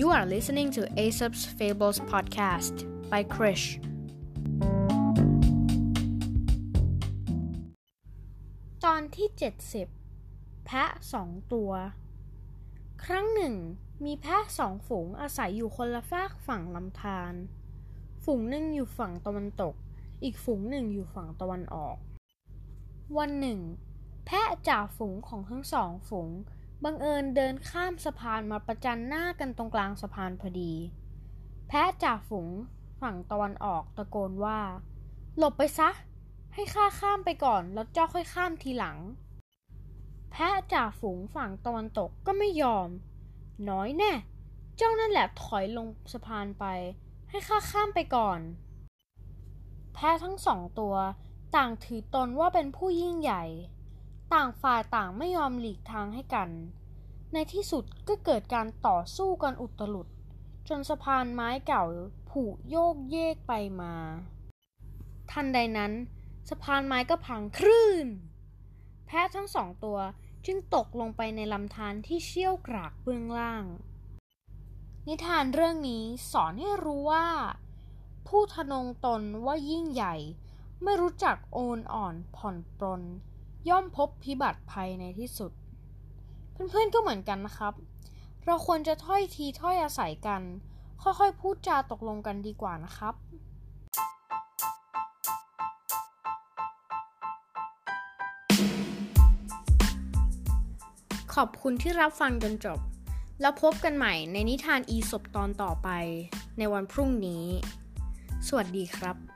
You are listening to Aesop's Fables podcast by Krish. ตอนที่ 70 แพะสองตัว ครั้งหนึ่ง มีแพะสองฝูงอาศัยอยู่คนละฝากฝั่งลำธารฝูงหนึ่งอยู่ฝั่งตะวันตก อีกฝูงหนึ่งอยู่ฝั่งตะวันออก วันหนึ่ง แพะจ่าฝูงของทั้งสองฝูง บังเอิญเดินข้ามสะพานมาประจันหน้ากันตรงกลางสะพานพอดี แพะจ่าฝูงฝั่งตะวันออกตะโกนว่า หลบไปซะ ให้ข้าข้ามไปก่อนแล้วเจ้าค่อยข้ามทีหลัง แพะจ่าฝูงฝั่งตะวันตกก็ไม่ยอม น้อยแน่ เจ้านั่นแหละถอยลงสะพานไป ให้ข้าข้ามไปก่อน แพะทั้งสองตัวต่างถือตนว่าเป็นผู้ยิ่งใหญ่ ต่างฝ่ายต่างไม่ยอมหลีกทางให้กัน ในที่สุดก็เกิดการต่อสู้กันอุตลุด จนสะพานไม้เก่าผุโยกเยกไปมา ทันใดนั้น สะพานไม้ก็พังคลื่น แพะทั้งสองตัวจึงตกลงไปในลำธารที่เชี่ยวกรากเบื้องล่าง นิทานเรื่องนี้สอนให้รู้ว่า ผู้ทะนงตนว่ายิ่งใหญ่ ไม่รู้จักโอนอ่อนผ่อนปรน ย่อมพบพิบัติภัยในที่สุด เพื่อนๆก็เหมือนกันนะครับ เราควรจะถ้อยทีถ้อยอาศัยกัน ค่อยๆ พูดจาตกลงกันดีกว่านะครับขอบคุณที่รับฟังจนจบ แล้วพบกันใหม่ในนิทานอีสบตอนต่อไปในวันพรุ่งนี้ สวัสดีครับ